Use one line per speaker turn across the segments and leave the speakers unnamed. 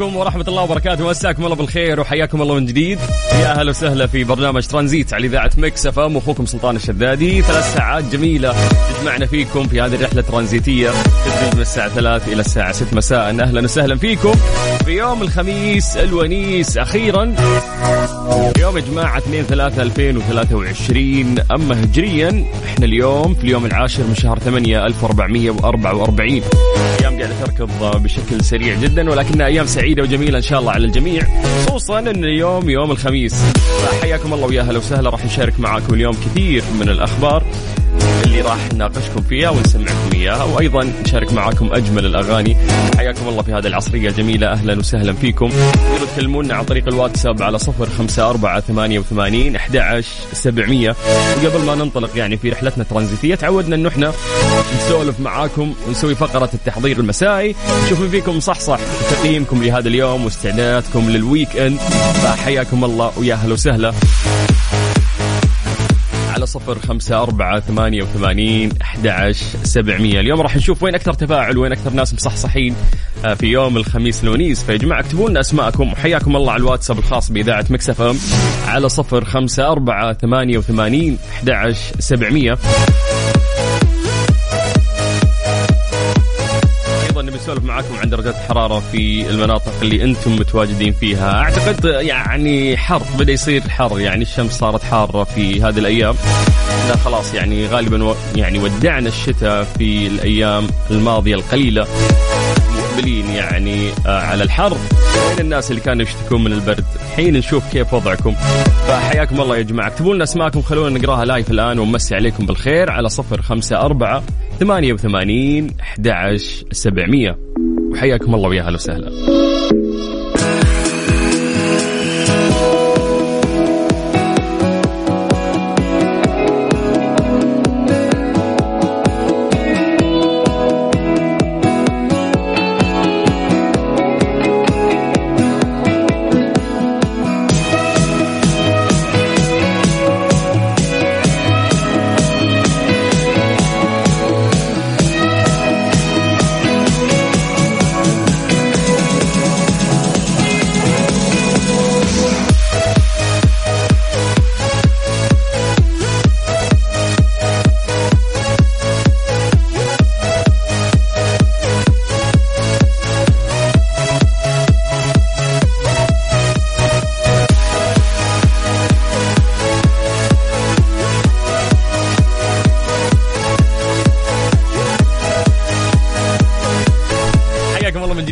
عليكم ورحمة الله وبركاته. مساكم الله بالخير وحياكم الله من جديد. يا أهلا وسهلا في برنامج ترانزيت على إذاعة Mix FM. أخوكم سلطان الشدادي. ثلاث ساعات جميلة تجمعنا فيكم في هذه الرحلة الترانزيتية. تبدأ من الساعة 3 إلى الساعة 6 مساء. أهلا وسهلا فيكم. في يوم الخميس الونيس أخيرا. يوم يا جماعة 2 3 2023 أما هجريا إحنا اليوم في اليوم العاشر من شهر 8 1444 أيام قاعدة تركض بشكل سريع جدا ولكنها أيام سعيدة. وجميلة إن شاء الله على الجميع خصوصا أن اليوم يوم الخميس. فحياكم الله ويا أهلا وسهلا راح نشارك معاكم اليوم كثير من الأخبار. اللي راح نناقشكم فيها ونسمعكم إياها وأيضا نشارك معاكم أجمل الأغاني. حياكم الله في هذه العصرية الجميله أهلا وسهلا فيكم. تقدروا تكلمونا عن طريق الواتساب على صفر خمسة أربعة ثمانية وثمانين أحد سبعمية. وقبل ما ننطلق يعني في رحلتنا الترانزيتية تعودنا أنه إحنا نسولف معاكم ونسوي فقرة التحضير المسائي. نشوف فيكم صحصح تقييمكم لهذا اليوم واستعداداتكم لل weekend فحياكم الله ويا أهلا وسهلا. على صفر خمسة أربعة ثمانية وثمانين أحد سبعمية. اليوم راح نشوف وين أكثر تفاعل وين أكثر ناس مصحصحين آه، في يوم الخميس الونيس. فيا جماعة اكتبوا لنا أسماءكم وحياكم الله على الواتساب الخاص بإذاعة Mix FM على صفر خمسة أربعة ثمانية وثمانين أحد سبعمية. نسولف معاكم عن درجات الحرارة في المناطق اللي أنتم متواجدين فيها، أعتقد يعني حر بدأ يصير حر يعني الشمس صارت حارة في هذه الأيام. إحنا خلاص يعني غالبا و يعني ودعنا الشتاء في الأيام الماضية القليلة. مقبلين يعني آه، على الحر. وين الناس اللي كانوا يشتكون من البرد. الحين نشوف كيف وضعكم. فحياكم الله يا جماعة. اكتبوا لنا أسماءكم خلونا نقراها لايف الآن ونمسي عليكم بالخير على صفر خمسة أربعة ثمانية وثمانين أحد سبعمية. وحياكم الله ويا أهلا وسهلا.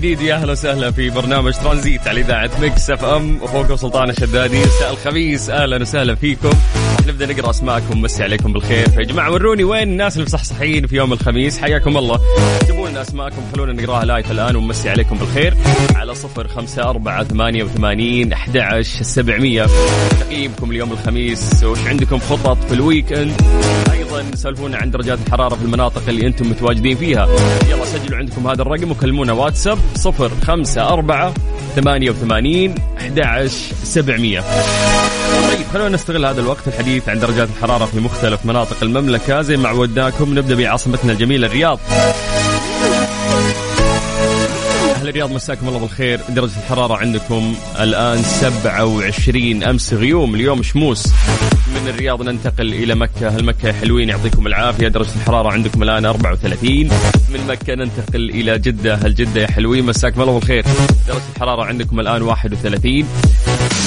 جديد. يا أهلا وسهلا في برنامج ترانزيت على إذاعة Mix FM. أخوكم سلطان الشدادي مساء الخميس. أهلا وسهلا فيكم. نبدأ نقرأ أسماءكم مسي عليكم بالخير. فيا جماعة وروني وين الناس المصحصحين في يوم الخميس؟ حياكم الله. اكتبوا لنا أسماءكم خلونا نقرأها live الآن ونمسي عليكم بالخير. على صفر خمسة أربعة ثمانية وثمانين أحد عشر سبعمية. تقييمكم اليوم الخميس وش عندكم خطط في ال weekend؟ أيضا سالفونا عن درجات الحرارة في المناطق اللي أنتم متواجدين فيها. يلا سجلوا عندكم هذا الرقم وكلمونا واتساب. 054 88 11700 طيب خلونا نستغل هذا الوقت الحديث عن درجات الحرارة في مختلف مناطق المملكة. زي ما عودناكم نبدأ بعاصمتنا الجميلة الرياض. أهلا الرياض مساكم الله بالخير. درجة الحرارة عندكم الآن 27 أمس غيوم. اليوم شموس. من الرياض ننتقل إلى مكة. المكة حلوين يعطيكم العافية. درجة الحرارة عندكم الآن 34 من مكة ننتقل إلى جدة. الجدة يا حلوين مساكم الله بالخير. درجة الحرارة عندكم الآن 31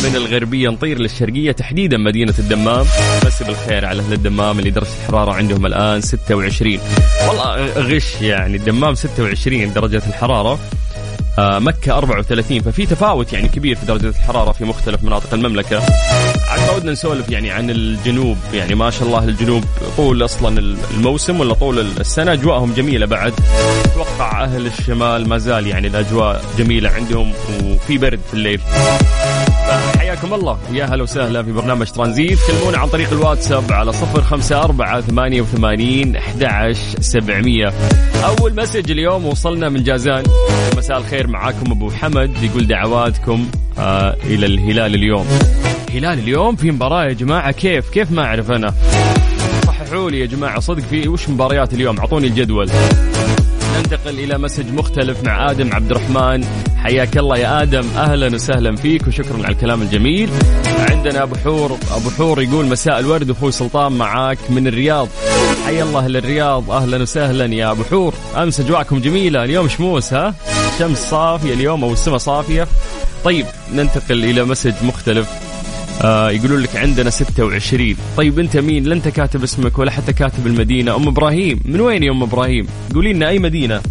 من الغربية نطير للشرقية تحديدا مدينة الدمام. مسي بالخير على أهل الدمام اللي درجة الحرارة عندهم الآن 26 والله غش يعني. الدمام 26 درجة الحرارة. آه، مكة 34 ففي تفاوت يعني كبير في درجة الحرارة في مختلف مناطق المملكة. عاد ودنا نسولف يعني عن الجنوب. يعني ما شاء الله الجنوب طول أصلا الموسم ولا طول السنة. أجواءهم جميلة بعد. أتوقع أهل الشمال ما زال يعني الأجواء جميلة عندهم. وفي برد في الليل. حياكم الله. يا هلا وسهلا في برنامج ترانزيت. كلمونا عن طريق الواتساب على صفر خمسة أربعة ثمانية وثمانين سبعمية. أول مسج اليوم وصلنا من جازان. مساء الخير معاكم أبو حمد. يقول دعواتكم آه إلى الهلال اليوم. هلال اليوم في مباراة يا جماعة. كيف؟ كيف ما أعرف أنا. صححوا لي يا جماعة صدق في وش مباريات اليوم. أعطوني الجدول. ننتقل إلى مسج مختلف مع آدم عبد الرحمن حياك الله يا آدم. أهلا وسهلا فيك وشكرا على الكلام الجميل. عندنا أبو حور أبو حور يقول مساء الورد أخوي سلطان معاك من الرياض. حيا الله للرياض. أهلا وسهلا يا أبو حور. أمس أجواءكم جميلة. اليوم شموس ها؟ شمس صافية اليوم أو السماء صافية. طيب ننتقل إلى message مختلف. آه يقولون لك عندنا 26 طيب أنت مين؟ لا انت كاتب اسمك ولا حتى كاتب المدينة. أم إبراهيم. من وين يا أم إبراهيم؟ قولي لنا أي مدينة؟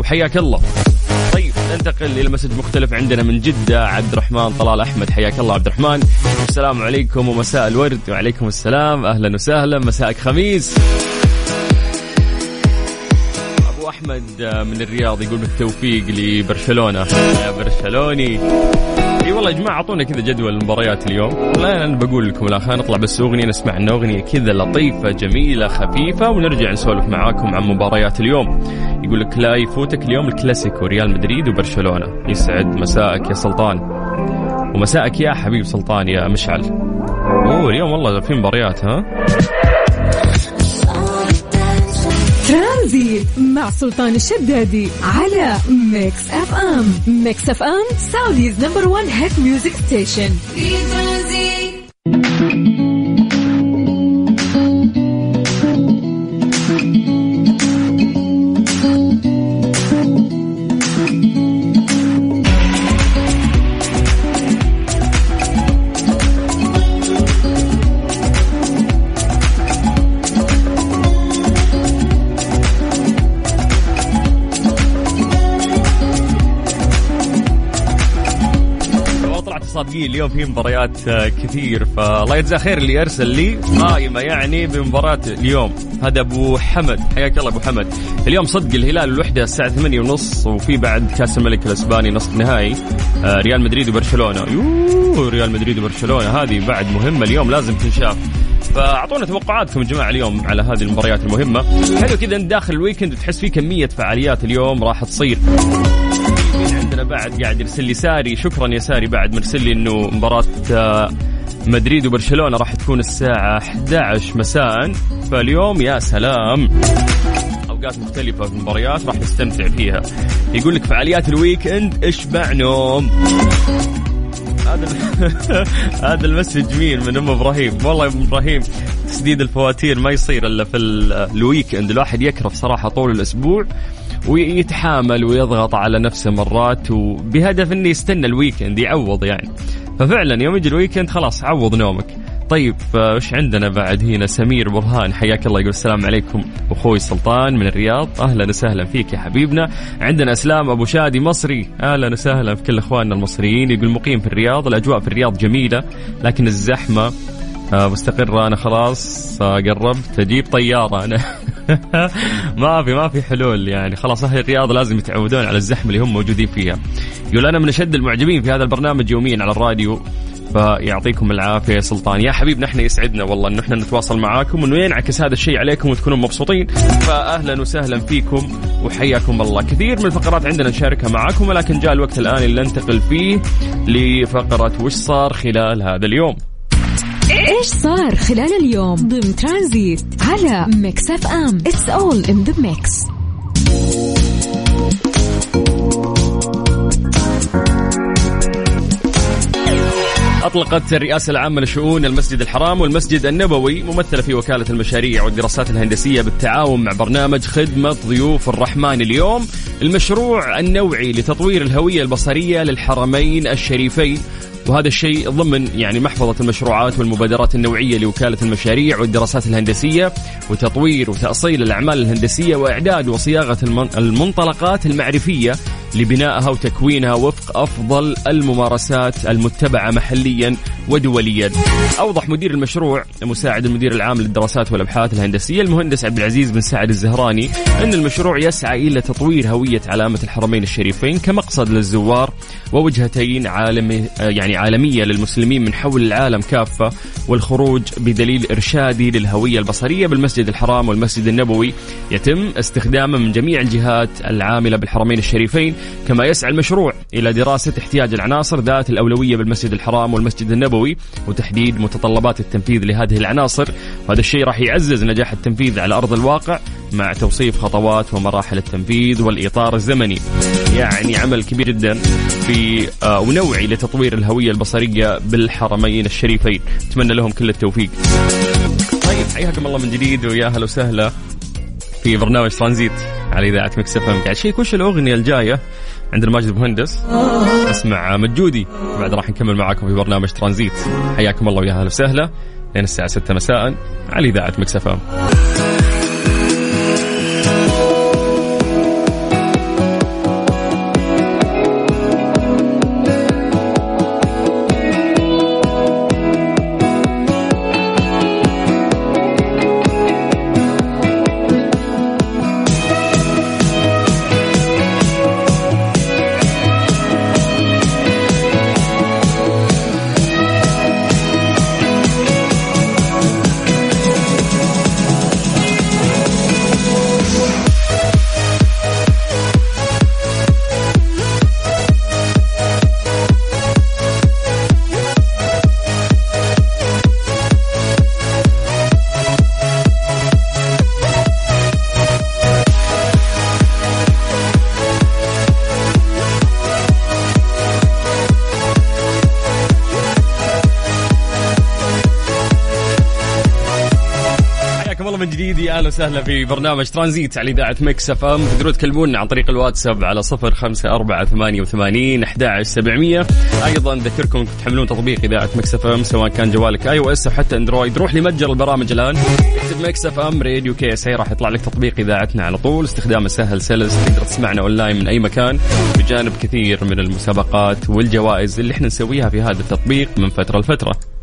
وحياك الله. ننتقل إلى message مختلف عندنا من جدة عبد الرحمن طلال أحمد. حياك الله عبد الرحمن السلام عليكم ومساء الورد. وعليكم السلام. أهلا وسهلا. مساءك خميس. أبو أحمد من الرياض يقول بالتوفيق لبرشلونة. يا برشلوني. إي والله يا جماعة أعطونا كذا جدول المباريات اليوم. لا أنا بقول لكم لا خلينا نطلع بس اغنيه نسمع اغنيه كذا لطيفة جميلة خفيفة ونرجع نسولف معاكم عن مباريات اليوم. يقول لك لا يفوتك اليوم الكلاسيكو ريال مدريد وبرشلونة. يسعد مساءك يا سلطان. ومساءك يا حبيب سلطان يا مشعل. أوه اليوم والله في مباريات ها؟
ترانزيت مع سلطان الشدادي على Mix FM. Mix FM Saudi's number 1 hit music station.
في ترانزيت.
اليوم في مباريات آه، كثير. فالله يجزاه خير اللي ارسل لي قائمة يعني بمباراة اليوم. هذا أبو حمد. حياك الله أبو حمد. اليوم صدق الهلال الوحدة الساعة 8 ونص وفي بعد كأس الملك الأسباني نصف نهائي آه، ريال مدريد وبرشلونة. يوه ريال مدريد وبرشلونة. هذه بعد مهمة اليوم لازم تنشاف. فأعطونا توقعاتكم يا جماعة اليوم على هذه المباريات المهمة. حلو كذا انت داخل ال weekend وتحس في كمية فعاليات اليوم راح تصير. بعد قاعد يرسل لي ساري. شكرا يا ساري بعد مرسل لي إنه مباراة آه، مدريد وبرشلونة راح تكون الساعة 11 مساء. فاليوم يا سلام. أوقات مختلفة في المباريات راح نستمتع فيها. يقول لك فعاليات ال weekend اشبع نوم هذا هذا ال message مين؟ من أم إبراهيم. والله يا أم إبراهيم تسديد الفواتير ما يصير إلا في ال- ال weekend الواحد يكرف صراحة طول الأسبوع ويتحامل ويضغط على نفسه مرات وبهدف إنه يستنى ال weekend يعوض يعني. ففعلا يوم يجي ال weekend خلاص عوض نومك. طيب وش عندنا بعد هنا؟ سمير برهان حياك الله يقول السلام عليكم. أخوي سلطان من الرياض أهلا وسهلا فيك يا حبيبنا. عندنا أسلام أبو شادي مصري أهلا وسهلا في كل إخواننا المصريين. يقول مقيم في الرياض الأجواء في الرياض جميلة لكن الزحمة آه، مستقرة. أنا خلاص آه، قربت. أجيب طيارة. أنا ما في ما في حلول يعني. خلاص أهل الرياض لازم يتعودون على الزحمة اللي هم موجودين فيها. يقول أنا من أشد المعجبين في هذا البرنامج يوميا على الراديو فيعطيكم العافية يا سلطان. يا حبيبنا إحنا يسعدنا والله انه إحنا نتواصل معاكم وإنه ينعكس هذا الشيء عليكم وتكونوا مبسوطين. فاهلا وسهلا فيكم وحياكم الله. كثير من الفقرات عندنا نشاركها معاكم ولكن جاء الوقت الآن اللي ننتقل فيه لفقرة وش صار خلال هذا اليوم.
إيش صار خلال اليوم؟ ضمن ترانزيت على Mix FM. It's all in the mix
أطلقت الرئاسة العامة لشؤون المسجد الحرام والمسجد النبوي ممثلة في وكالة المشاريع والدراسات الهندسية بالتعاون مع برنامج خدمة ضيوف الرحمن. اليوم المشروع النوعي لتطوير الهوية البصرية للحرمين الشريفين. وهذا الشيء ضمن يعني محفظة المشروعات والمبادرات النوعية لوكالة المشاريع والدراسات الهندسية وتطوير وتأصيل الأعمال الهندسية وإعداد وصياغة المنطلقات المعرفية لبنائها وتكوينها وفق أفضل الممارسات المتبعة محليا ودوليا. أوضح مدير المشروع مساعد المدير العام للدراسات والأبحاث الهندسية المهندس عبد العزيز بن سعد الزهراني أن المشروع يسعى إلى تطوير هوية علامة الحرمين الشريفين كمقصد للزوار ووجهتين عالمي يعني عالمية للمسلمين من حول العالم كافة والخروج بدليل إرشادي للهوية البصرية بالمسجد الحرام والمسجد النبوي. يتم استخدامه من جميع الجهات العاملة بالحرمين الشريفين كما يسعى المشروع إلى دراسة احتياج العناصر ذات الأولوية بالمسجد الحرام والمسجد النبوي وتحديد متطلبات التنفيذ لهذه العناصر. وهذا الشيء راح يعزز نجاح التنفيذ على أرض الواقع مع توصيف خطوات ومراحل التنفيذ والإطار الزمني. يعني عمل كبير جدا في آه ونوعي لتطوير الهوية البصرية بالحرمين الشريفين. أتمنى لهم كل التوفيق. طيب حياكم الله من جديد ويا أهلا وسهلا. في برنامج ترانزيت على إذاعة مكس إف إم. قاعد أشيك وش الأغنية الجاية عندنا ماجد مهندس أسمع مجودي. بعد راح نكمل معاكم في برنامج ترانزيت. حياكم الله ويا أهلا وسهلا. لين الساعة 6 مساء على إذاعة Mix FM. جديد. يا أهلا وسهلا في برنامج ترانزيت على إذاعة Mix FM. تقدرون تكلمونا عن طريق الواتساب على صفر خمسة أربعة ثمانية وثمانين أحد سبعمية. أيضا نذكركم تحملون تطبيق إذاعة Mix FM سواء كان جوالك iOS أو حتى Android. روح لمتجر البرامج الآن. اكتب Mix FM Radio KSA راح يطلع لك تطبيق إذاعتنا على طول. استخدامه سهل سلس تقدر تسمعنا أونلاين من أي مكان بجانب كثير من المسابقات والجوائز اللي إحنا نسويها في هذا التطبيق من فترة لفترة.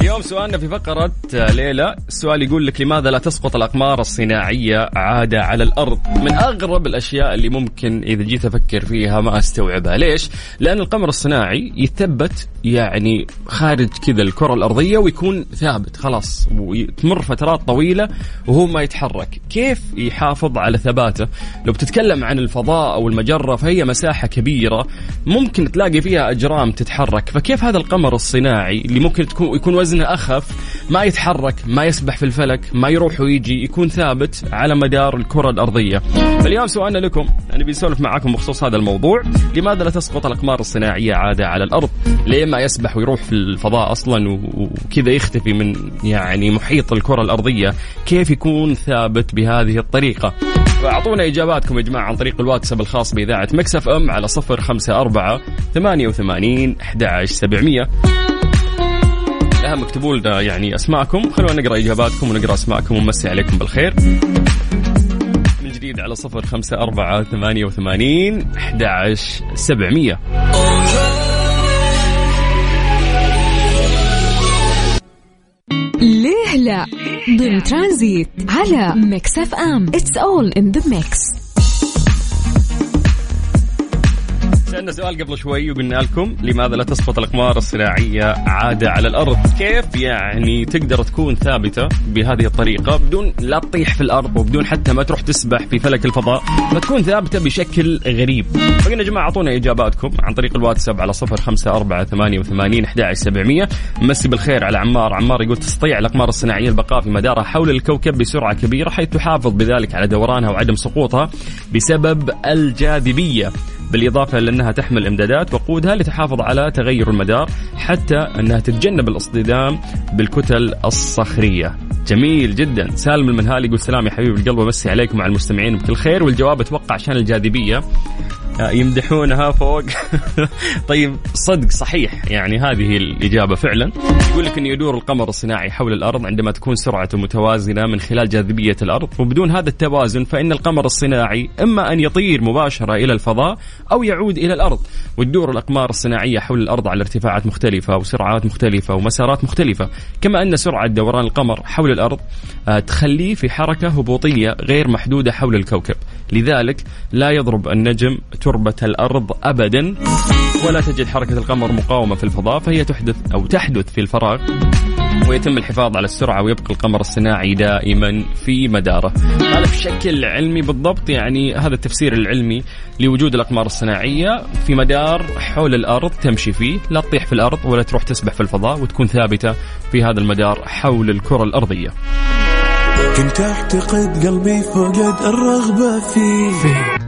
اليوم سؤالنا في فقرة ليلى. السؤال يقول لك لماذا لا تسقط الأقمار الصناعية عادة على الأرض؟ من أغرب الأشياء اللي ممكن إذا جيت أفكر فيها ما أستوعبها. ليش؟ لأن القمر الصناعي يثبت يعني خارج كذا الكرة الأرضية ويكون ثابت خلاص وتمر فترات طويلة وهو ما يتحرك. كيف يحافظ على ثباته؟ لو بتتكلم عن الفضاء أو المجرة فهي مساحة كبيرة ممكن تلاقي فيها أجرام تتحرك. فكيف هذا القمر الصناعي اللي ممكن تكون يكون وزنه أخف ما يتحرك ما يسبح في الفلك ما يروح ويجي يكون ثابت على مدار الكرة الأرضية. فاليوم سؤالنا لكم يعني بنسولف معاكم بخصوص هذا الموضوع. لماذا لا تسقط الأقمار الصناعية عادة على الأرض؟ ليه ما يسبح ويروح في الفضاء أصلا وكذا يختفي من يعني محيط الكرة الأرضية؟ كيف يكون ثابت بهذه الطريقة؟ فأعطونا إجاباتكم يا جماعة عن طريق الواتساب الخاص بإذاعة مكسف أم على صفر خمسة أربعة ثمانية وثمانين أحد سبعمية. الأهم اكتبوا لنا يعني أسماءكم. خلونا نقرأ إجاباتكم ونقرأ أسماءكم ونمسي عليكم بالخير. من جديد على صفر خمسة أربعة ثمانية وثمانين أحد سبعمية.
ليه لا؟ ضمن ترانزيت على Mix FM. It's all in the mix
سألنا سؤال قبل شوي وقلنا لكم لماذا لا تسقط الأقمار الصناعية عادة على الأرض؟ كيف يعني تقدر تكون ثابتة بهذه الطريقة بدون لا تطيح في الأرض وبدون حتى ما تروح تسبح في فلك الفضاء؟ فتكون ثابتة بشكل غريب. فقلنا يا جماعة أعطونا إجاباتكم عن طريق الواتساب على صفر خمسة أربعة ثمانية وثمانين أحد سبعمية. مسي بالخير على عمار. عمار يقول تستطيع الأقمار الصناعية البقاء في مدارها حول الكوكب بسرعة كبيرة حيث تحافظ بذلك على دورانها وعدم سقوطها بسبب الجاذبية. بالإضافة لأنها تحمل إمدادات وقودها لتحافظ على تغير المدار حتى أنها تتجنب الاصطدام بالكتل الصخرية. جميل جدا. سالم المنهالي يقول سلام يا حبيبي القلب ومسي عليكم وعلى المستمعين بكل خير والجواب أتوقع عشان الجاذبية. يمدحونها فوق. طيب صدق صحيح يعني هذه الإجابة فعلا. يقول لك أنه يدور القمر الصناعي حول الأرض عندما تكون سرعته متوازنة من خلال جاذبية الأرض وبدون هذا التوازن فإن القمر الصناعي إما أن يطير مباشرة إلى الفضاء أو يعود إلى الأرض. وتدور الأقمار الصناعية حول الأرض على ارتفاعات مختلفة وسرعات مختلفة ومسارات مختلفة. كما أن سرعة دوران القمر حول الأرض آه، تخليه في حركة هبوطية غير محدودة حول الكوكب. لذلك لا يضرب النجم تربة الأرض أبدا ولا تجد حركة القمر مقاومة في الفضاء فهي تحدث أو تحدث في الفراغ ويتم الحفاظ على السرعة ويبقى القمر الصناعي دائما في مدارة. هذا بشكل علمي بالضبط يعني هذا التفسير العلمي لوجود الأقمار الصناعية في مدار حول الأرض تمشي فيه لا تطيح في الأرض ولا تروح تسبح في الفضاء وتكون ثابتة في هذا المدار حول الكرة الأرضية.
كنت أعتقد قلبي فقد الرغبة فيه.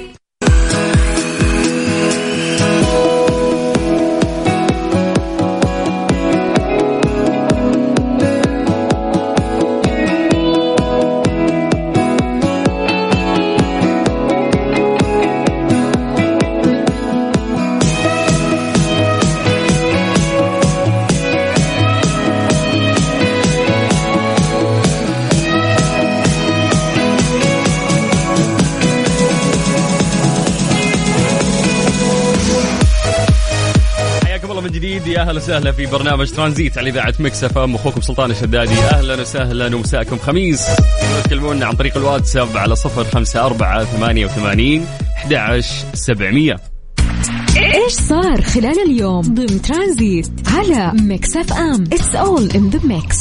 وسهلا في برنامج ترانزيت على إذاعة Mix FM. أخوكم سلطان الشدادي. أهلا وسهلا ومساءكم خميس. تكلمونا عن طريق الواتساب على صفر خمسة أربعة ثمانية وثمانين أحد سبعمية.
إيش صار خلال اليوم ضمن ترانزيت على Mix FM؟ It's all in the mix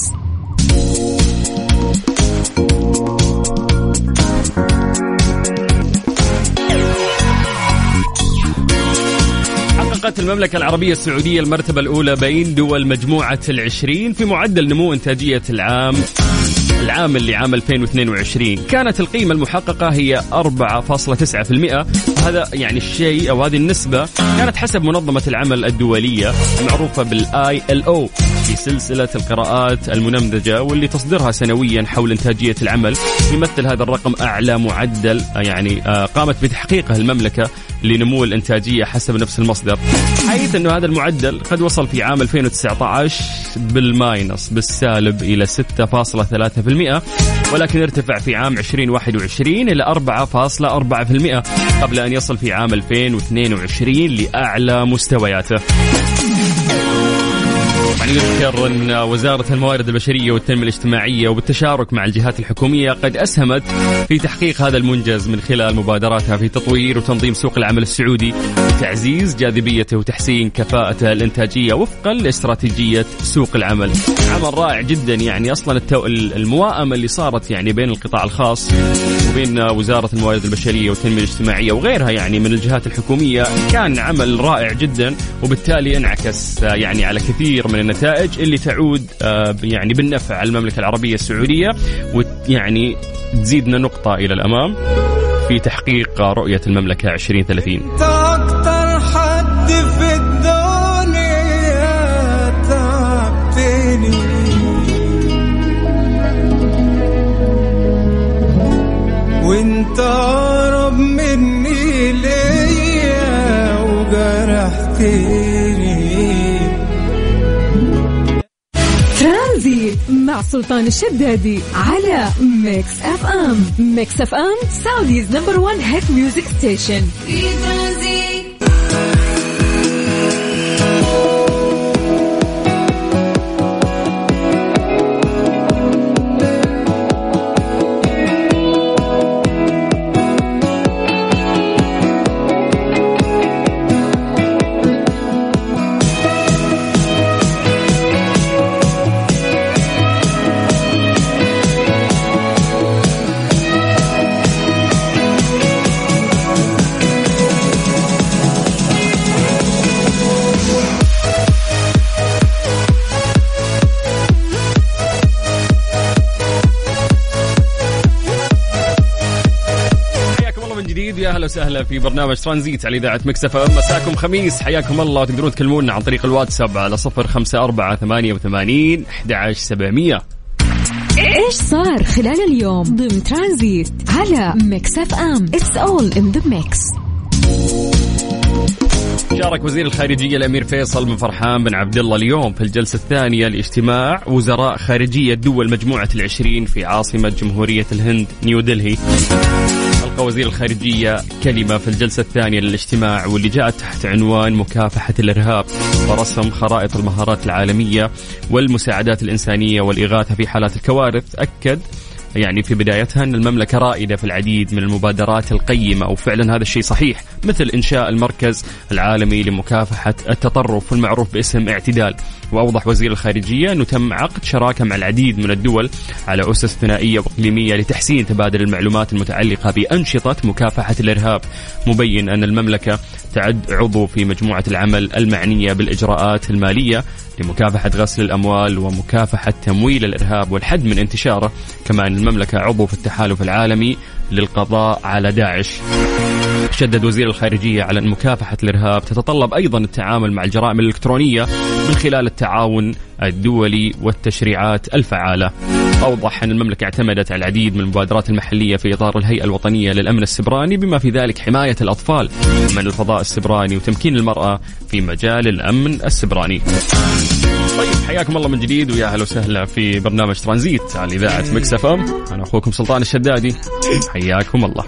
حققت المملكة العربية السعودية المرتبة الأولى بين دول مجموعة العشرين في معدل نمو إنتاجية العام العام اللي عام 2022 كانت القيمة المحققة هي 4.9% هذا يعني الشيء أو هذه النسبة كانت حسب منظمة العمل الدولية المعروفة بالآي إل أو في سلسلة القراءات المنمذجة واللي تصدرها سنويا حول إنتاجية العمل. يمثل هذا الرقم أعلى معدل يعني آه، قامت بتحقيقه المملكة لنمو الإنتاجية حسب نفس المصدر. حيث أنه هذا المعدل قد وصل في عام 2019 بالماينس بالسالب إلى 6.3% ولكن ارتفع في عام 2021 إلى 4.4% قبل أن يصل في عام 2022 لأعلى مستوياته. نذكر أن وزارة الموارد البشرية والتنمية الاجتماعية وبالتشارك مع الجهات الحكومية قد أسهمت في تحقيق هذا المنجز من خلال مبادراتها في تطوير وتنظيم سوق العمل السعودي وتعزيز جاذبيته وتحسين كفاءته الإنتاجية وفقا لاستراتيجية سوق العمل عمل رائع جدا يعني أصلا. المواءمة اللي صارت يعني بين القطاع الخاص وبين وزارة الموارد البشرية والتنمية الاجتماعية وغيرها يعني من الجهات الحكومية. كان عمل رائع جدا وبالتالي انعكس يعني على كثير من النتائج اللي تعود آه، يعني بالنفع على المملكة العربية السعودية ويعني تزيدنا نقطة إلى الأمام في تحقيق رؤية المملكة 2030
وانت اقرب مني ليا وجرحتني.
ترانزيت مع سلطان الشدادي على Mix FM. Mix FM Saudi's number 1 hit music station.
في ترانزيت
أهلا وسهلا في برنامج ترانزيت على إذاعة Mix FM مساكم خميس. حياكم الله. وتقدرون تكلمونا عن طريق الواتساب على صفر خمسة أربعة ثمانية وثمانين أحد عشر سبعمية.
إيش صار خلال اليوم ضمن ترانزيت على Mix FM؟ It's all in the mix
شارك وزير الخارجية الأمير فيصل بن فرحان بن عبد الله اليوم في الجلسة الثانية لإجتماع وزراء خارجية دول مجموعة العشرين في عاصمة جمهورية الهند نيودلهي وزير الخارجية كلمة في الجلسة الثانية للاجتماع واللي جاءت تحت عنوان مكافحة الإرهاب ورسم خرائط المهارات العالمية والمساعدات الإنسانية والإغاثة في حالات الكوارث. أكد يعني في بدايتها أن المملكة رائدة في العديد من المبادرات القيمة وفعلا هذا الشيء صحيح مثل إنشاء المركز العالمي لمكافحة التطرف والمعروف باسم اعتدال. وأوضح وزير الخارجية أنه تم عقد شراكة مع العديد من الدول على أسس ثنائية وإقليمية لتحسين تبادل المعلومات المتعلقة بأنشطة مكافحة الإرهاب. مبين أن المملكة تعد عضو في مجموعة العمل المعنية بالإجراءات المالية لمكافحة غسل الأموال ومكافحة تمويل الإرهاب والحد من انتشاره كما أن المملكة عضو في التحالف العالمي للقضاء على داعش. شدد وزير الخارجية على أن مكافحة الإرهاب تتطلب أيضا التعامل مع الجرائم الإلكترونية من خلال التعاون الدولي والتشريعات الفعالة. أوضح أن المملكة اعتمدت على العديد من المبادرات المحلية في إطار الهيئة الوطنية للأمن السيبراني بما في ذلك حماية الأطفال من الفضاء السيبراني وتمكين المرأة في مجال الأمن السيبراني. طيب حياكم الله من جديد ويا أهلا وسهلا في برنامج ترانزيت على إذاعة Mix FM. أنا أخوكم سلطان الشدادي. حياكم الله.